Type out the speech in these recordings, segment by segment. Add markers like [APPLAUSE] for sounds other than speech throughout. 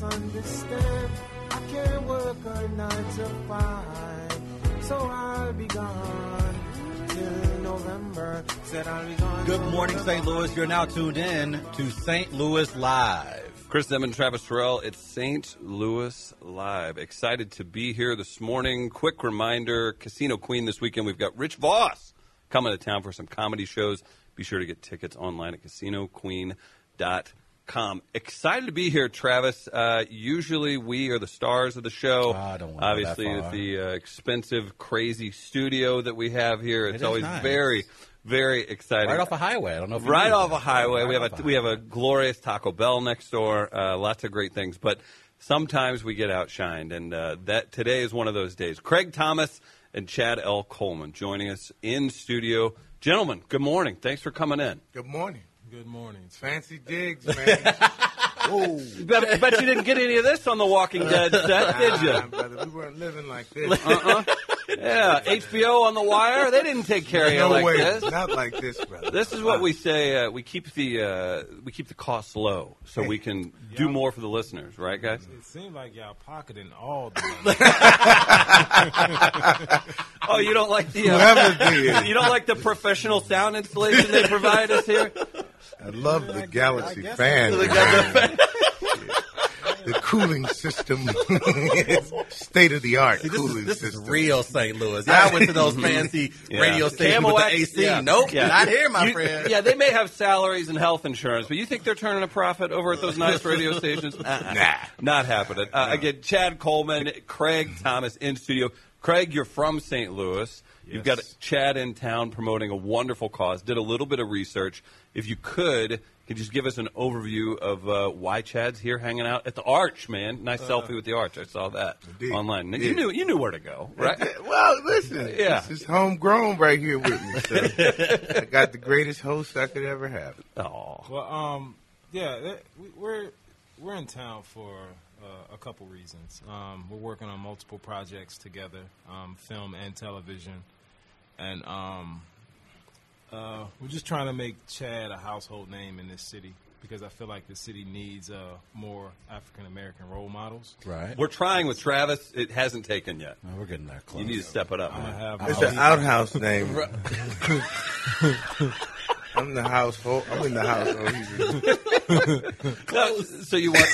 must understand I can't work a nine to five, so I'll be gone till November. Said I'll be gone. Good till morning, St. Louis. You're now tuned in to St. Louis Live. Chris Emmons, Travis Terrell. It's St. Louis Live. Excited to be here this morning. Quick reminder Casino Queen this weekend. We've got Rich Voss coming to town for some comedy shows. Be sure to get tickets online at casinoqueen.com. Excited to be here, Travis. Uh, usually we are the stars of the show. Ah, that Obviously, the uh, expensive, crazy studio that we have here, it's is always nice. very, very exciting. Right off a highway. I don't know if Right off a highway. Right we have off a we have a glorious Taco Bell next door. Uh, lots of great things, but sometimes we get outshined, and uh, that today is one of those days. Craig Thomas and Chad L. Coleman joining us in studio. Gentlemen, good morning. Thanks for coming in. Good morning. Good morning. Fancy digs, [LAUGHS] man. Bet, bet you didn't get any of this on The Walking Dead set, did Nah, you? brother, we weren't living like this. Uh-uh. Yeah, HBO on The Wire. They didn't take care of you no like way, this. not like this, brother. This is what we say. Uh, we keep the uh, we keep the costs low, so we can do more for the listeners, right, guys? It seems like y'all pocketing all the money. [LAUGHS] Oh, you don't like the uh, you don't like the professional sound installation they provide us here? I love the Galaxy guess- fan. They got the- the cooling system, [LAUGHS] state of the art See, this cooling is, this is real St. Louis. Yeah, I went to those [LAUGHS] fancy Yeah. radio stations Camel with the AC. yeah. Nope, Yeah. not here, my You- friend. Yeah, they may have salaries and health insurance, but you think they're turning a profit over at those nice radio stations? [LAUGHS] Uh-uh. Nah. Not happening. Uh, Again, Chad Coleman, Craig Thomas in studio. Craig, you're from St. Louis. Yes. You've got Chad in town promoting a wonderful cause. Did a little bit of research. If you could, could you just give us an overview of uh, why Chad's here hanging out at the Arch, man? Nice selfie with the Arch. I saw that Indeed. online. You knew you knew where to go, right? Well, listen, Yeah. this is homegrown right here with me. So [LAUGHS] I got the greatest host I could ever have. Oh, well, um, yeah, that, we, we're we're in town for uh, a couple reasons. Um, we're working on multiple projects together, um, film and television, and um, uh, we're just trying to make Chad a household name in this city because I feel like the city needs uh, more African American role models. Right. we're trying with Travis. It hasn't taken yet. Oh, we're getting there close. You need to step it up. Man. have It's an outhouse name. [LAUGHS] I'm the household. I'm in the household. [LAUGHS] No, so you want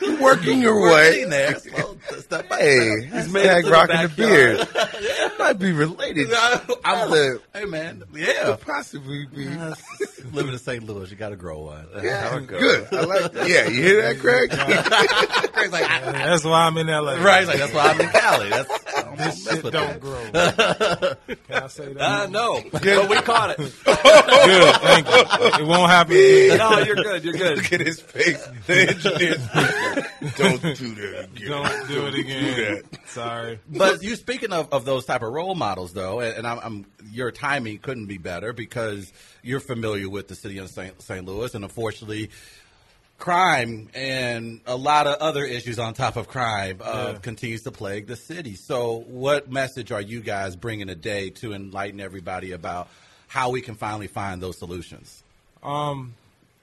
You're working your way. getting there. Slow- step by Hey, He's made it to the rocking the backyard. beard. [LAUGHS] Might be related. [LAUGHS] step. I'm the- Hey, man. Could Yeah. possibly be. Uh, Living in St. Louis, you got to grow one. Yeah, how it goes. good. I like. That. Yeah, you hear that, Craig? [LAUGHS] Craig's like, I- [LAUGHS] ah, ah, ah. That's why I'm in LA. right. He's like, that's why I'm in Cali. That's, I don't This mess shit with don't that. grow. Can I say that? Uh, no, but we caught it. Good, thank you. It won't happen again. No, you're good. You're good. Look at his face. The engineer's face. Don't do that again. Don't do it again. Sorry. But you speaking of, of those type of role models, though, and, and I'm, I'm your timing couldn't be better because you're familiar with the city of St. St. Louis, and unfortunately, crime and a lot of other issues on top of crime uh, Yeah. continues to plague the city. So, what message are you guys bringing today to enlighten everybody about how we can finally find those solutions? Um,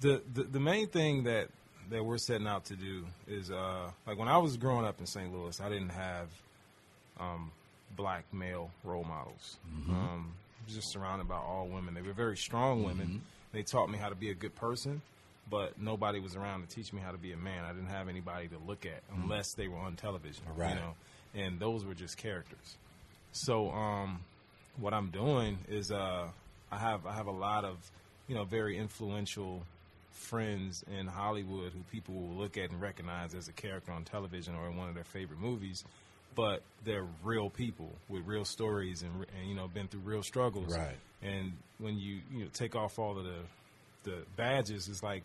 the, the the main thing that that we're setting out to do is uh, like when I was growing up in St. Louis, I didn't have um, black male role models. Um, I was just surrounded by all women. They were very strong women. They taught me how to be a good person, but nobody was around to teach me how to be a man. I didn't have anybody to look at unless they were on television. Right. You know, and those were just characters. So um, what I'm doing is uh, I have I have a lot of you know very influential friends in Hollywood who people will look at and recognize as a character on television or in one of their favorite movies, but they're real people with real stories and, and you know been through real struggles. Right. And when you you know take off all of the the badges, it's like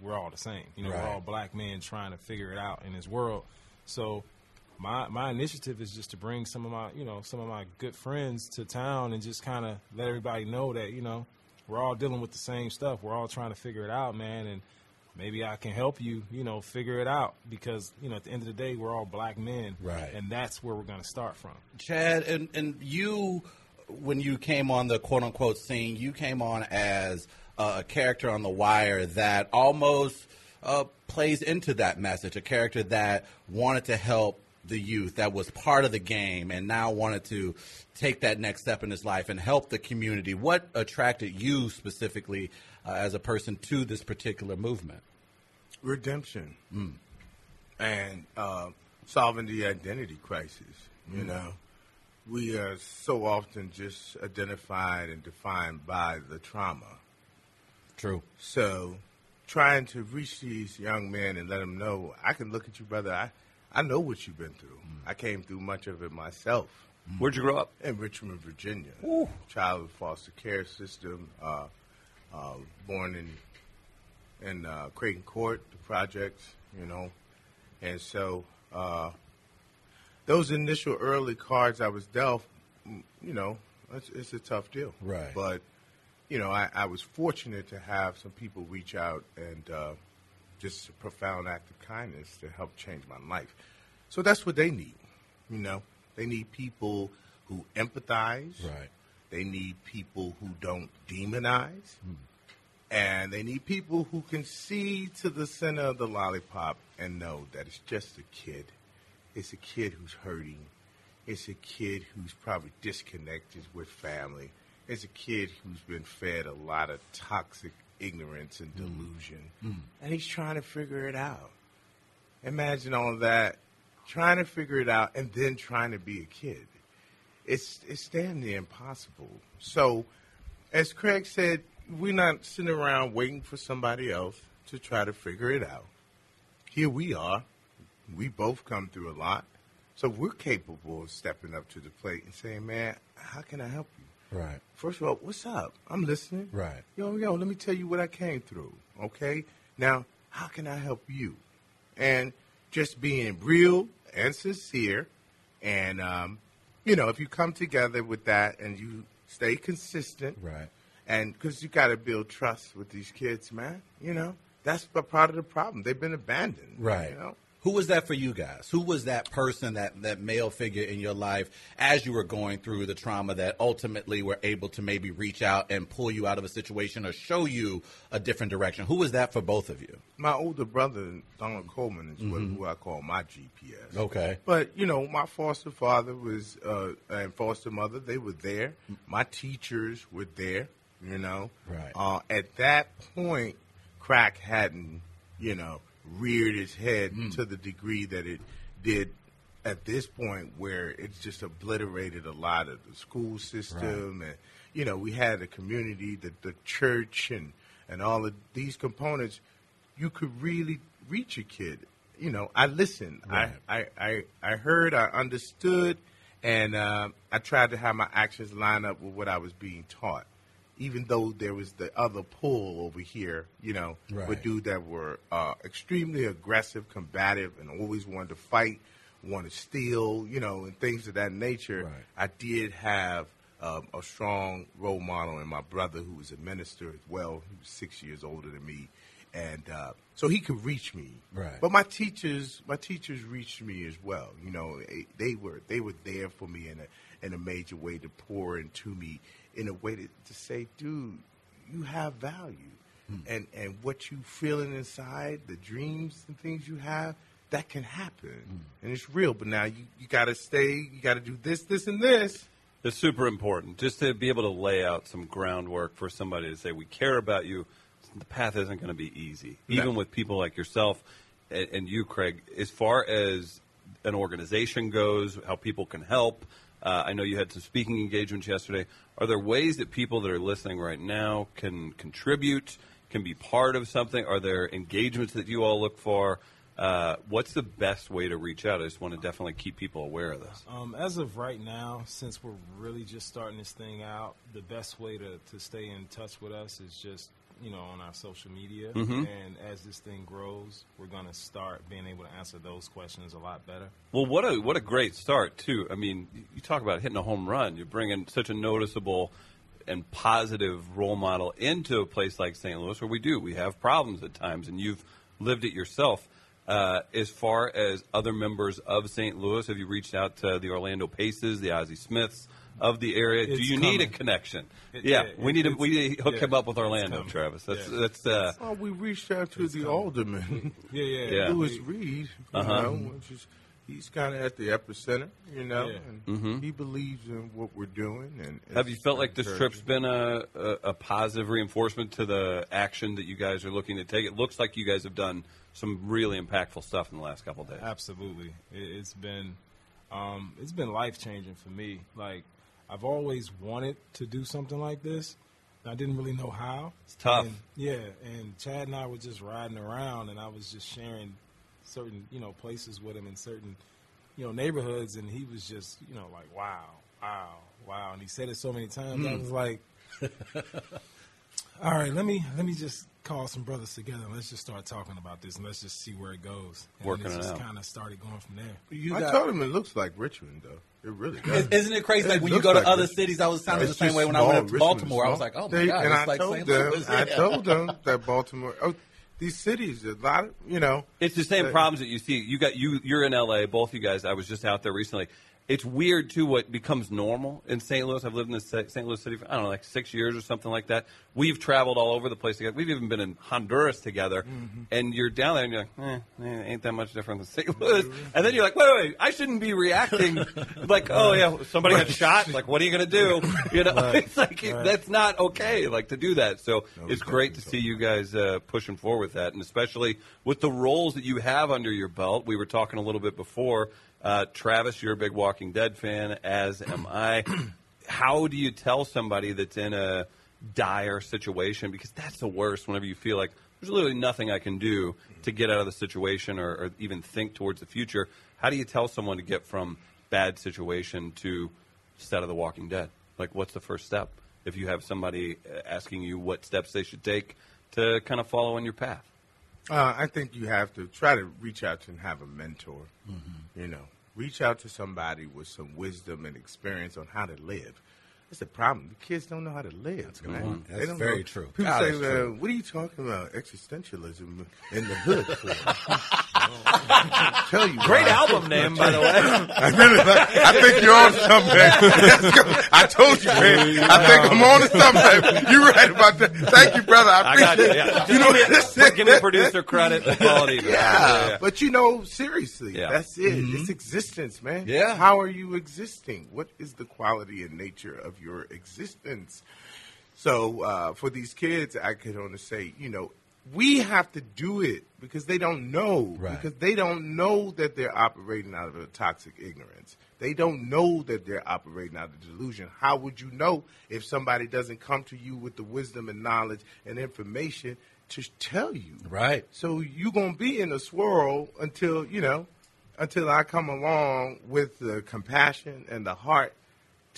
we're all the same. You know, Right. we're all black men trying to figure it out in this world. So my my initiative is just to bring some of my you know some of my good friends to town and just kind of let everybody know that you know we're all dealing with the same stuff. We're all trying to figure it out, man, and maybe I can help you, you know, figure it out because you know at the end of the day we're all black men, Right. And that's where we're going to start from. Chad, and, and you, when you came on the quote unquote scene, you came on as a character on The Wire that almost uh, plays into that message. A character that wanted to help the youth, that was part of the game, and now wanted to take that next step in his life and help the community. What attracted you specifically uh, as a person to this particular movement? redemption and uh, solving the identity crisis. You know, we are so often just identified and defined by the trauma. True. So, trying to reach these young men and let them know, I can look at you, brother. I, I know what you've been through. I came through much of it myself Where'd you grow up? in Richmond, Virginia. Child of foster care system. Uh, uh, born in in uh, Creighton Court, the projects, you know, and so uh, those initial early cards I was dealt, mm, you know, it's, it's a tough deal. Right. But you know, I, I was fortunate to have some people reach out and uh, just a profound act of kindness to help change my life. So that's what they need. You know, they need people who empathize. Right. They need people who don't demonize. Hmm. And they need people who can see to the center of the lollipop and know that it's just a kid. It's a kid who's hurting. It's a kid who's probably disconnected with family. It's a kid who's been fed a lot of toxic ignorance and mm-hmm. delusion. Mm-hmm. And he's trying to figure it out. Imagine all that, trying to figure it out and then trying to be a kid. It's it's damn near impossible. So, as Craig said, we're not sitting around waiting for somebody else to try to figure it out. Here we are. We both come through a lot. So we're capable of stepping up to the plate and saying, man, how can I help you? Right. First of all, what's up? I'm listening. Right. Yo, yo, let me tell you what I came through. Okay? Now, how can I help you? And just being real and sincere. And, um, you know, if you come together with that and you stay consistent. Right. And because you got to build trust with these kids, man. You know, that's a part of the problem. They've been abandoned. Right. You know? Who was that for you guys? Who was that person, that, that male figure in your life as you were going through the trauma that ultimately were able to maybe reach out and pull you out of a situation or show you a different direction? Who was that for both of you? My older brother, Donald Coleman, is what, who I call my GPS. Okay. But you know, my foster father was uh, and foster mother. They were there. My teachers were there. You know. Right. Uh, at that point, crack hadn't, you know, reared its head to the degree that it did at this point, where it's just obliterated a lot of the school system, and you know, we had a community, the the church, and and all of these components. You could really reach a kid. You know, I listened. Right. I, I, I, I heard, I understood, and uh, I tried to have my actions line up with what I was being taught. Even though there was the other pull over here, you know, Right. with dudes that were uh, extremely aggressive, combative, and always wanted to fight, wanted to steal, you know, and things of that nature. Right. I did have um, a strong role model in my brother, who was a minister as well. He was six years older than me, and uh, so he could reach me. Right. But my teachers, my teachers reached me as well. You know, eh, they were they were there for me in a in a major way to pour into me in a way to, to say, dude, you have value, and and what you feeling inside, the dreams and things you have. That can happen, and it's real. But now you, you got to stay. You got to do this, this, and this. It's super important just to be able to lay out some groundwork for somebody to say, we care about you. The path isn't going to be easy, No. even with people like yourself and, and you, Craig. As far as an organization goes, how people can help. Uh, I know you had some speaking engagements yesterday. Are there ways that people that are listening right now can contribute, can be part of something? Are there engagements that you all look for? Uh, what's the best way to reach out? I just want to definitely keep people aware of this. Um, as of right now, since we're really just starting this thing out, the best way to, to stay in touch with us is just you know on our social media. And as this thing grows, we're gonna start being able to answer those questions a lot better. Well, what a what a great start too. I mean, you talk about hitting a home run. You're bringing such a noticeable and positive role model into a place like St. Louis, where we do we have problems at times, and you've lived it yourself. Uh, as far as other members of St. Louis, have you reached out to the Orlando Paces, the Ozzie Smiths, of the area. Do It's you need a connection? It- yeah, yeah, we need to we need to hook yeah, him up with Orlando. Travis. That's Yeah. that's uh, Oh, we reached out to the alderman, [LAUGHS] Yeah, yeah, Yeah. Lewis Reed, Uh-huh. know, which is he's kind of at the epicenter, you know, Yeah. and he believes in what we're doing. And Mm-hmm. Have you felt like this trip's been a, a, a positive reinforcement to the action that you guys are looking to take? It looks like you guys have done some really impactful stuff in the last couple of days. Absolutely, it, it's been um, it's been life changing for me. Like I've always wanted to do something like this. and I didn't really know how. It's tough. And, yeah, and Chad and I were just riding around, and I was just sharing certain you know places with him in certain you know neighborhoods, and he was just you know like wow, wow, wow, and he said it so many times. I hmm. was like, all right, let me let me just call some brothers together. and Let's just start talking about this, and let's just see where it goes. And Working it it just out. kind of started going from there. You I got- told him it looks like Richmond, though. It really does. Isn't it crazy? Like when you go to like other Richmond. cities, I was sounding the same way when I went to Baltimore. I was like, oh my They- god, And it's I like told them, Louis. I told them that Baltimore, oh, these cities, a lot of, you know, It's the same Uh, problems that you see. You got you. You're in LA. Both you guys. I was just out there recently. It's weird too. What becomes normal in St. Louis? I've lived in the St. Louis city for I don't know, like six years or something like that. We've traveled all over the place together. We've even been in Honduras together. And you're down there, and you're like, eh, eh, ain't that much different than St. [LAUGHS] Louis. And then you're like, wait, wait, wait I shouldn't be reacting [LAUGHS] like, oh yeah, somebody got shot. Like, what are you gonna do? [LAUGHS] You know, it's like it- that's not okay. Like to do that. So it's great to see you guys uh, pushing forward with that, and especially with the roles that you have under your belt. We were talking a little bit before. Uh, Travis, you're a big Walking Dead fan, as am I. [CLEARS THROAT] How do you tell somebody that's in a dire situation? Because that's the worst. Whenever you feel like there's literally nothing I can do to get out of the situation or, or even think towards the future. How do you tell someone to get from bad situation to set of the Walking Dead? Like, what's the first step? If you have somebody uh, asking you what steps they should take to kind of follow in your path. Uh, I think you have to try to reach out to and have a mentor. Mm-hmm. You know, reach out to somebody with some wisdom and experience on how to live. That's the problem. The kids don't know how to live. That's. They That's don't very know. true. People God, say, uh, true. "What are you talking about? Existentialism in the hood?" [LAUGHS] for?" I tell you, Great why. album name, by the way. [LAUGHS] I really I think you're on something, man. Let's go. I told you, man. I think I'm on to something. You're right about that. Thank you, brother. I I got you. appreciate Yeah. it. You know, listen. Give me producer credit. and quality. Yeah, but you know, seriously, Yeah. that's it. It's existence, man. Yeah. How are you existing? What is the quality and nature of your existence? So uh, for these kids, I could only say, you know, we have to do it because they don't know. Right. Because they don't know that they're operating out of a toxic ignorance. They don't know that they're operating out of delusion. How would you know if somebody doesn't come to you with the wisdom and knowledge and information to tell you? Right. So you're gonna be in a swirl until you know, until I come along with the compassion and the heart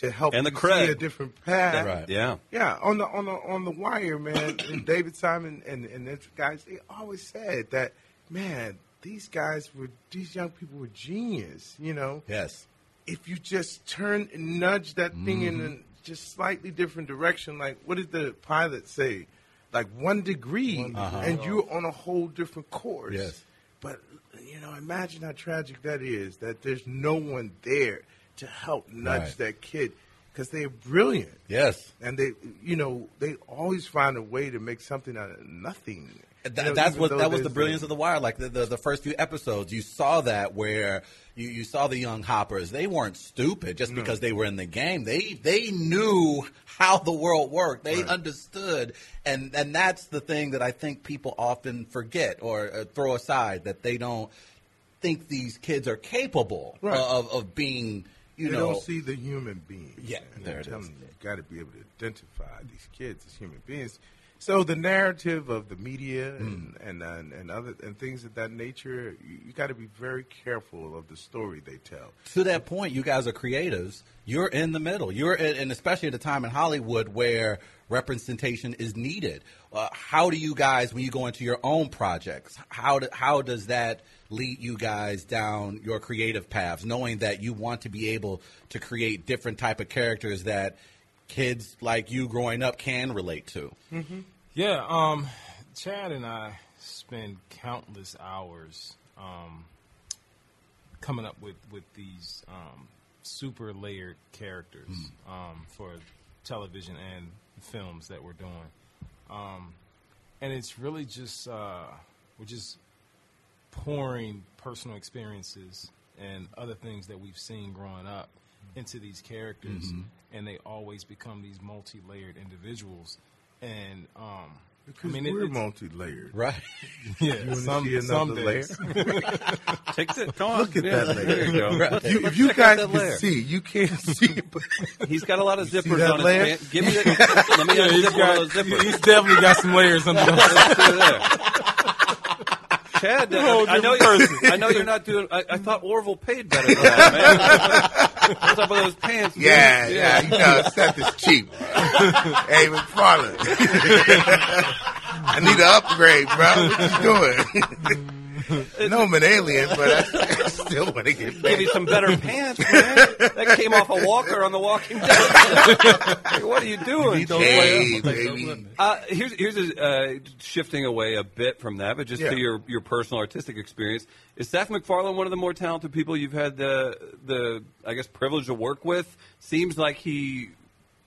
to help And the you cred. see a different path. Right. Yeah. Yeah, on the on the on the wire, man. [CLEARS THROAT] and David Simon and and these guys, they always said that, man. These guys were these young people were genius. You know, Yes. if you just turn and nudge that thing in Mm-hmm. a just slightly different direction, like what did the pilot say? Like one degree, and you're on a whole different course. Uh-huh. Yes. But you know, imagine how tragic that is. That there's no one there to help nudge Right. that kid because they're brilliant Yes. and they, you know, they always find a way to make something out of nothing. Th- You know, that's what that was the brilliance of the wire. Like the, the the first few episodes, you saw that where you, you saw the young hoppers. They weren't stupid just because they were in the game. They they knew how the world worked. They understood, and and that's the thing that I think people often forget or, uh throw aside that they don't think these kids are capable Right. of of being. You they know, don't see the human being. Yeah, And there. You, you got to be able to identify these kids as human beings. So the narrative of the media and Hmm. and and, and other and things of that nature, you, you got to be very careful of the story they tell. to that point, you guys are creatives. You're in the middle. You're in, and especially at a time in Hollywood where representation is needed. Uh, how do you guys, when you go into your own projects, how do, how does that lead you guys down your creative paths, knowing that you want to be able to create different type of characters that kids like you growing up can relate to? Yeah, um, Chad and I spend countless hours um, coming up with with these um, super layered characters um, for television and films that we're doing. Um, and it's really just uh, we're just pouring personal experiences and other things that we've seen growing up into these characters, and they always become these multi-layered individuals. And um, I Because mean, we're it's- multi-layered. Right. [LAUGHS] yeah, You want to some, see another some layer? [LAUGHS] Take it. Come on. Look at Yeah, that layer. There you go. Let's- You, if you guys can layer. see, you can't [LAUGHS] see, but He's got a lot of zippers that on his layer? pants. Give me the, let me Yeah, he's, unzip one of those zippers. he's definitely got some layers under those. Let's see there. Chad, [LAUGHS] I, I know you're, I know you're not doing. I, I thought Orville paid better than that, man. [LAUGHS] What's up with those pants? dude? yeah, yeah, you know, Seth is cheap. [LAUGHS] hey, MacFarlane. I need an upgrade, bro. What you doing? No, I'm an alien, but I, I still want to get Give you some better pants, man. That came off a Walker on The Walking Dead. Like, what are you doing? Hey, baby. Uh, here's here's a, uh, shifting away a bit from that, but just Yeah. to your your personal artistic experience. Is Seth MacFarlane one of the more talented people you've had the the I guess privilege to work with? Seems like he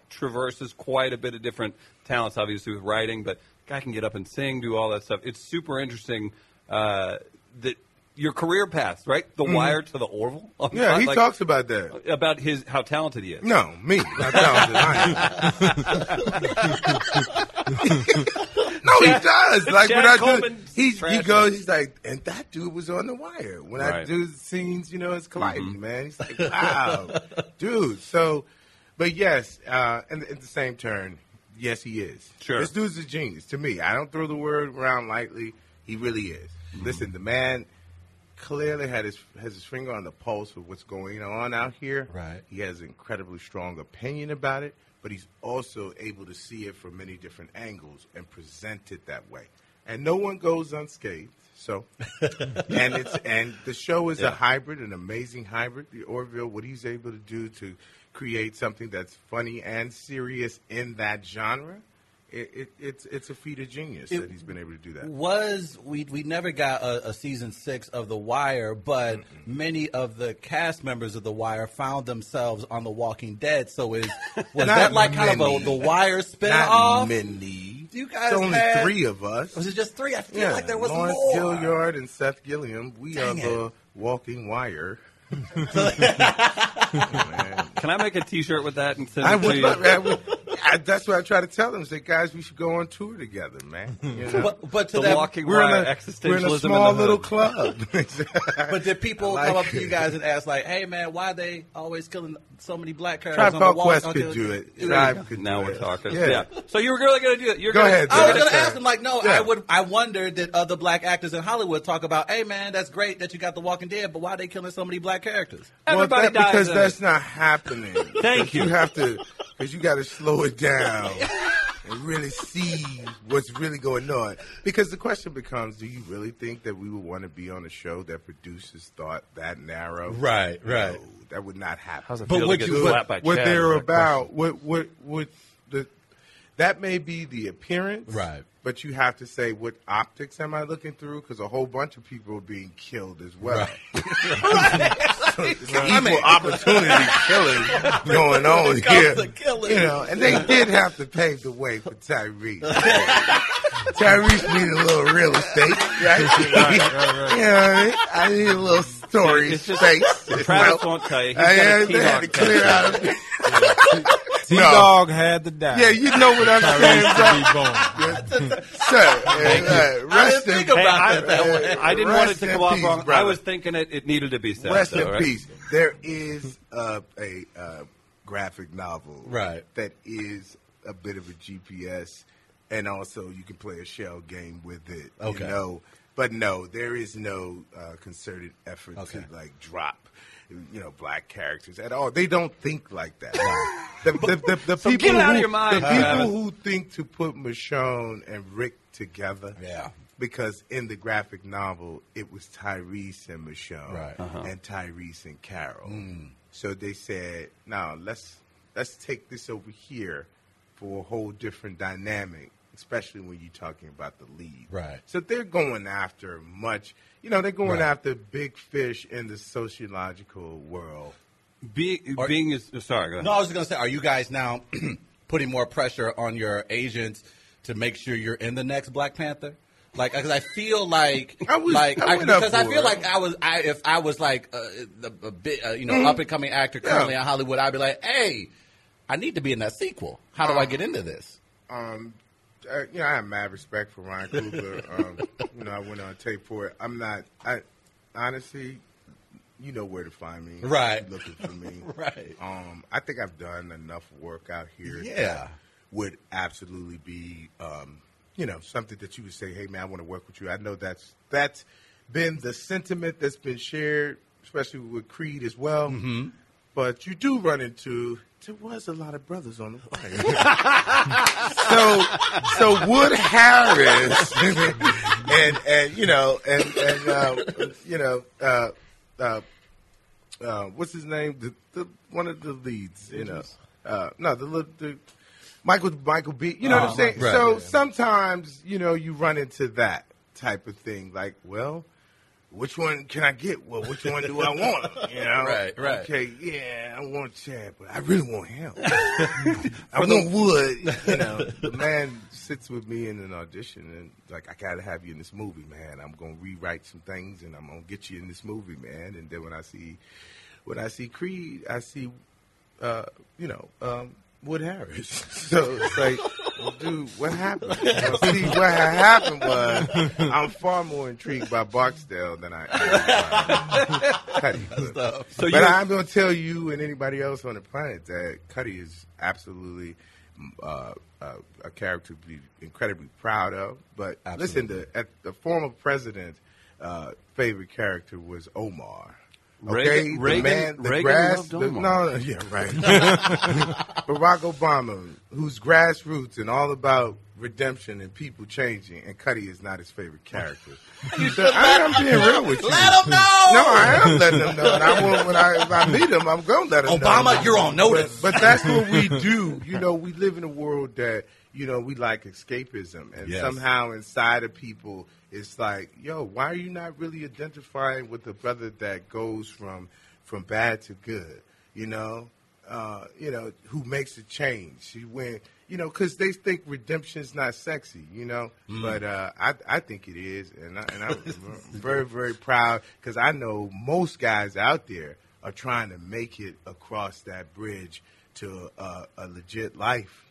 traverses quite a bit of different talents, obviously with writing, but guy can get up and sing, do all that stuff. It's super interesting uh, that your career path, right? The Wire to the Orville. Mm-hmm. Yeah, he Like, talks about that. about his how talented he is. No, me. Not talented. I am. [LAUGHS] no, he does. Like Chad when I do, he he goes. He's like, and that dude was on the wire. When I do the scenes, you know, it's colliding, Mm-hmm. man. He's like, wow, [LAUGHS] dude. So, but yes, uh, and at the same turn, yes, he is. Sure. this dude's a genius to me. I don't throw the word around lightly. He really is. Listen, the man clearly had his has his finger on the pulse of what's going on out here. Right. He has an incredibly strong opinion about it, but he's also able to see it from many different angles and present it that way. And no one goes unscathed. So, [LAUGHS] and it's and the show is a hybrid, an amazing hybrid. The Orville, what he's able to do to create something that's funny and serious in that genre, it, it, it's it's a feat of genius It- that he's been able to do that. was we we never got a, a season six of The Wire, but many of the cast members of The Wire found themselves on The Walking Dead. So is [LAUGHS] was that like kind of a. The Wire spinoff? Not spinoff? many. You guys it's only had- three of us. Was it just three? I feel Yeah, like there was Lawrence more. Gilliard and Seth Gilliam. We Dang are the walking wire. [LAUGHS] [LAUGHS] Oh, Can I make a T-shirt with that and send I to would, you? I would- I- that's what I try to tell them. Say, guys, we should go on tour together, man. You [LAUGHS] know? But, but to The that, walking we're, in a, existentialism we're in a small the little club. [LAUGHS] [LAUGHS] But did people I come like up to you guys and ask like, "Hey man, why they always killing so many black characters?" Tribe on the Called? Quest could do it. Tribe could Now we're talking. Yeah. Yeah. So you were really going to do it. You're Go gonna, ahead, I was going to ask them, like, no, Yeah. I would. I wondered that other black actors in Hollywood talk about, "Hey man, that's great that you got The Walking Dead, but why they killing so many black characters?" Everybody well, that, dies because that's it. not happening. Thank you. You have to, because you got to slow it down and really see what's really going on. Because the question becomes: Do you really think that we would want to be on a show that produces thought that narrow? Right, right. No, that would not happen. How's it But feel would to get you- slapped by what Chad they're with that about, what what what the that may be the appearance, Right. But you have to say what optics am I looking through? Because a whole bunch of people are being killed as well. so it's [LAUGHS] [LAUGHS] [LAUGHS] an equal opportunity killing going on here. killing. You know, and they did have to pave the way for Tyrese. Tyrese needed a little real estate, right? You know what I mean? I need a little story It's just- space. Travis Well, won't tell you. He's I, got a I, they had to T-Hawk clear tattoo. out. T No. Dog had to die. Yeah, you know what I'm saying, Tyrese bro. to. [LAUGHS] Sir, uh, I rest didn't in think about I, that that way. I didn't want it to in come off peace, wrong. I was thinking it, it needed to be said. Rest though, in right? peace. There is a, a, uh graphic novel Right. that is a bit of a GPS, and also you can play a shell game with it. Okay. You know, but no, there is no uh, concerted effort Okay. to like drop. You know, black characters at all. They don't think like that. the, [LAUGHS] the, the, the So people get it out of who, mind, The people who think to put Michonne and Rick together, Yeah. because in the graphic novel it was Tyrese and Michonne Right. Uh-huh. and Tyrese and Carol. So they said, "Now let's let's take this over here for a whole different dynamic, especially when you're talking about the lead." Right. So they're going after much. You know, they're going Right. after big fish in the sociological world. Be, Or- being is sorry. Go ahead. No, I was gonna say, are you guys now [CLEARS THROAT] putting more pressure on your agents to make sure you're in the next Black Panther? Like, because I feel like, [LAUGHS] I was- like, I I, because I feel it. like I was, I if I was like a, a, a bit, uh, you know, Mm-hmm. up and coming actor currently in Hollywood, I'd be like, hey, I need to be in that sequel. How do I get into this? um, uh, you know, I have mad respect for Ryan Coogler. um, [LAUGHS] you know, I went on tape for it. I'm not. I honestly, you know where to find me. Right. looking for me. [LAUGHS] Right. Um, I think I've done enough work out here. Yeah. would absolutely be, um, you know, something that you would say, "Hey, man, I want to work with you." I know that's that's been the sentiment that's been shared, especially with Creed as well. Mm-hmm. But you do run into there was a lot of brothers on the Wire. [LAUGHS] so so Wood Harris and and you know and and uh, you know uh, uh, uh, what's his name? The, the one of the leads you know. Uh, no the, the the Michael Michael B you know what I'm saying? right. so sometimes you know you run into that type of thing. Like well which one can I get? Well, which one do I want? You [LAUGHS] know, Right, right. Okay, yeah, I want Chad, but I really want him. [LAUGHS] I want Wood. You [LAUGHS] know, the man sits with me in an audition and like, I gotta have you in this movie, man. I'm gonna rewrite some things and I'm gonna get you in this movie, man. And then when I see, when I see Creed, I see, uh, you know, um, Wood Harris. so it's like, well, dude, what happened? Well, see, what happened was I'm far more intrigued by Barksdale than I am by Cutty. But, So but I'm going to tell you and anybody else on the planet that Cutty is absolutely uh, uh, a character to be incredibly proud of. But listen, the, at the former president's uh, favorite character was Omar. Okay, Reagan- the Reagan- man, the Reagan grass, the, no, yeah, right. [LAUGHS] Barack Obama, who's grassroots and all about redemption and people changing, and Cutty is not his favorite character. [LAUGHS] So I am being real with you. Let 'em know! No, I am letting them know. And I will, when I, if I meet him, I'm going to let him know. Obama, you're on notice. But, but that's what we do. You know, we live in a world that, you know, we like escapism. And Yes. somehow inside of people, it's like, yo, why are you not really identifying with the brother that goes from from bad to good? You know, uh, you know, who makes a change? He went, you know, because they think redemption's not sexy, you know. But uh, I I think it is, and I, and I'm [LAUGHS] very very proud because I know most guys out there are trying to make it across that bridge to a legit life.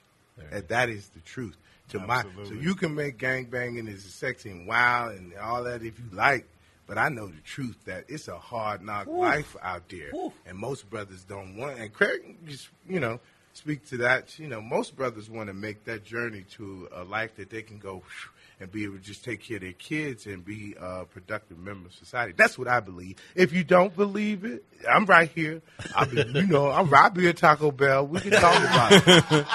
And that is the truth. To my, so you can make gang banging is sexy and wild and all that if you like, but I know the truth that it's a hard knock life out there, and most brothers don't want. And Craig, just you know, speak to that. You know, most brothers want to make that journey to a life that they can go "Phew," and be able to just take care of their kids and be a productive member of society. That's what I believe. If you don't believe it, I'm right here. I'll be, you know, I'm right here at Taco Bell. We can talk about it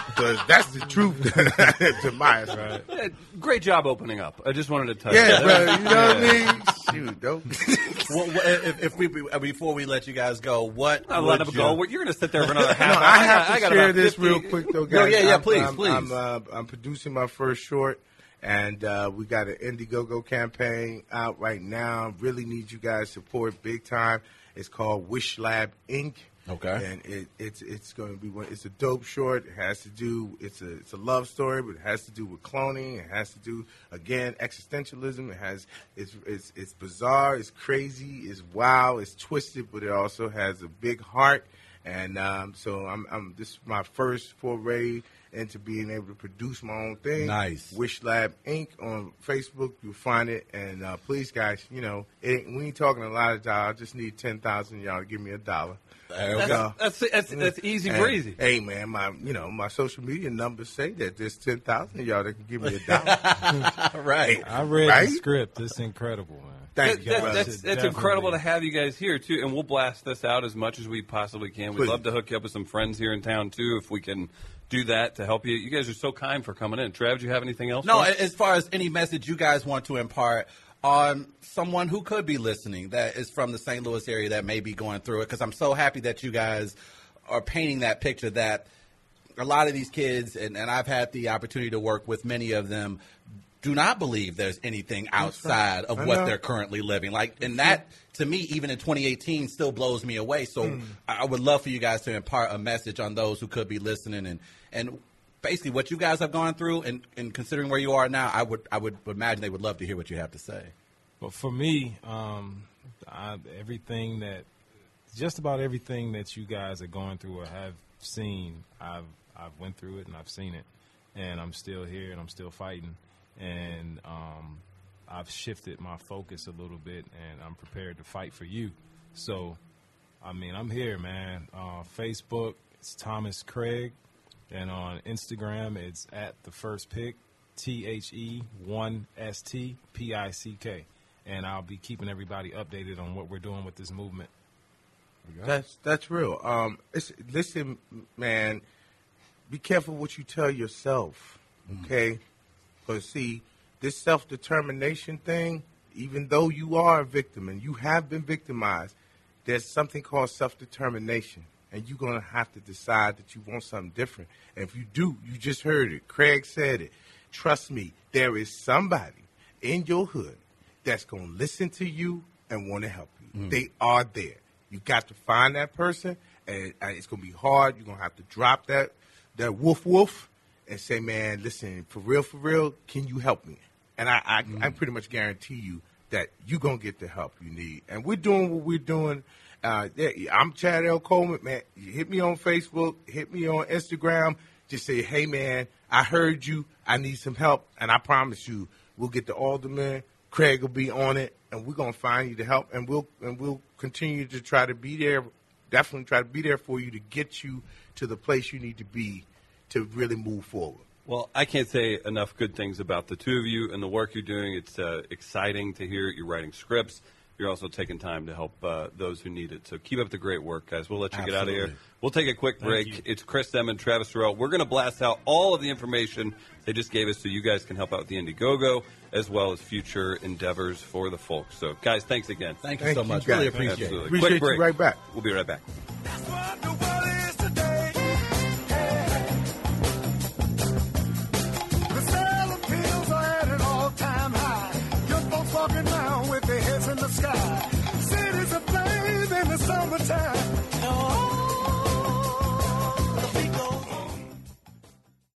because that's the truth [LAUGHS] to my right. Eh, Great job opening up. I just wanted to tell Yeah, you. bro. You know what I mean? Shoot, don't. [LAUGHS] Well, well, if, if we uh, before we let you guys go, what I would let him you- go. You're going to sit there for another [LAUGHS] half No, hour. I have got- to got share this 50 real quick though, No, guys. yeah, yeah, I'm- please, I'm, please. I'm, uh, I'm producing my first short, and uh, we got an Indiegogo campaign out right now. Really need you guys support big time. It's called Wish Lab Inc. Okay. and it, it's it's going to be one. It's a dope short. It has to do. It's a it's a love story, but it has to do with cloning. It has to do again existentialism. It has it's it's it's bizarre. It's crazy. It's wild. It's twisted, but it also has a big heart. And um, so I'm, I'm this is my first foray into being able to produce my own thing. Nice. Wish Lab Inc. on Facebook. You'll find it. And uh, please, guys, you know, it ain't, we ain't talking a lot of dollars. I just need ten thousand y'all to give me a dollar. There we That's, go. that's, that's, that's easy And, breezy. Hey man, my you know my social media numbers say that there's ten thousand y'all that can give me a dollar. [LAUGHS] right. I [LAUGHS] read Right? the script. It's incredible, man. Thank That- you, that- that's that's definitely- incredible to have you guys here too, and we'll blast this out as much as we possibly can. We'd Please. love to hook you up with some friends here in town too, if we can do that to help you. You guys are so kind for coming in. Trav, do you have anything else? No, for us? as far as any message you guys want to impart on someone who could be listening that is from the St. Louis area that may be going through it, because I'm so happy that you guys are painting that picture that a lot of these kids, and, and I've had the opportunity to work with many of them, do not believe there's anything outside of I what know. they're currently living. Like, and that to me, even in 2018, still blows me away. So. I I would love for you guys to impart a message on those who could be listening and and basically what you guys have gone through and, and considering where you are now. I would I would imagine they would love to hear what you have to say. But for me, um, I, everything that, just about everything that you guys are going through or have seen, I've I've went through it and I've seen it, and I'm still here and I'm still fighting, and um, I've shifted my focus a little bit, and I'm prepared to fight for you. So, I mean, I'm here, man. Uh, Facebook, it's Thomas Craig, and on Instagram, it's at the first pick, T H E one S T P I C K, and I'll be keeping everybody updated on what we're doing with this movement. That's that's real. Um, it's, listen, man, be careful what you tell yourself, okay? Because see, this self determination thing, even though you are a victim and you have been victimized, there's something called self determination, and you're gonna have to decide that you want something different. And if you do, you just heard it. Craig said it. Trust me, there is somebody in your hood that's gonna listen to you and want to help you. Mm. They are there. You got to find that person, and it's gonna be hard. You're gonna have to drop that that woof woof and say, "Man, listen, for real, for real, can you help me?" And I, I, I pretty much guarantee you that you're gonna get the help you need. And we're doing what we're doing. Uh, yeah, I'm Chad L. Coleman, man. You hit me on Facebook, hit me on Instagram. Just say, "Hey, man, I heard you. I need some help," and I promise you, we'll get the alderman. Craig will be on it, and we're gonna find you the help, and we'll and we'll continue to try to be there. Definitely try to be there for you to get you to the place you need to be to really move forward. Well, I can't say enough good things about the two of you and the work you're doing. It's uh, exciting to hear you're writing scripts. You're also taking time to help uh, those who need it. So keep up the great work, guys. We'll let you get out of here. We'll take a quick break. you. It's Chris Dem and Travis Terrell. We're going to blast out all of the information they just gave us so you guys can help out with the Indiegogo as well as future endeavors for the folks. So, guys, thanks again. Thank you so you, much. guys. Really appreciate Absolutely. it. Appreciate quick you break. right back. We'll be right back.